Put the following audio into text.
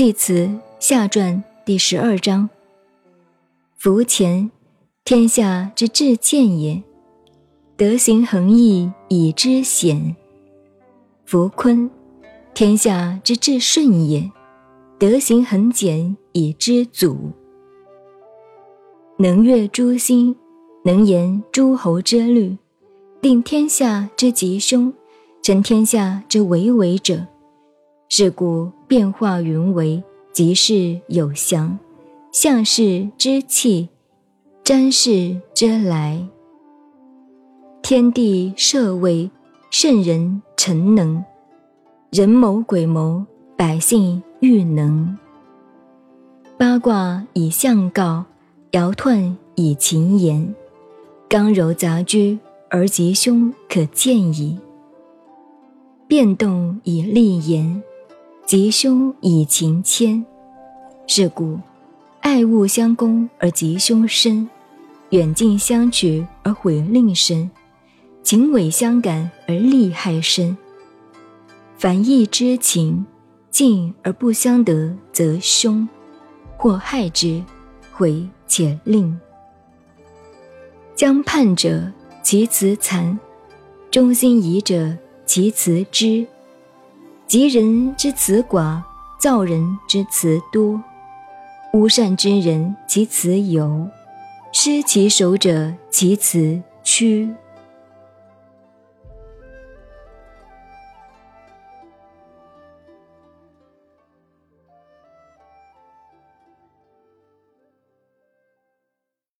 系辞下传第十二章。夫前，天下之至见也；德行恒毅以知险。夫坤，天下之至顺也；德行恒简以知阻。能阅诸心，能言诸侯之虑，定天下之吉凶，成天下之为为者。是故变化云为，即是有祥，象是之气，瞻视之来。天地设位，圣人成能，人谋鬼谋，百姓欲能。八卦以象告，爻彖以情言，刚柔杂居而吉凶可见矣。变动以利言。吉凶以情牵，是故爱恶相攻而吉凶生，远近相取而毁令生，情伪相感而利害生。凡义之情，近而不相得，则凶；或害之，毁且令。将叛者，其辞残；忠心疑者，其辞知。吉人之辞寡，造人之辞多。无善之人，其辞尤；失其守者，其辞屈。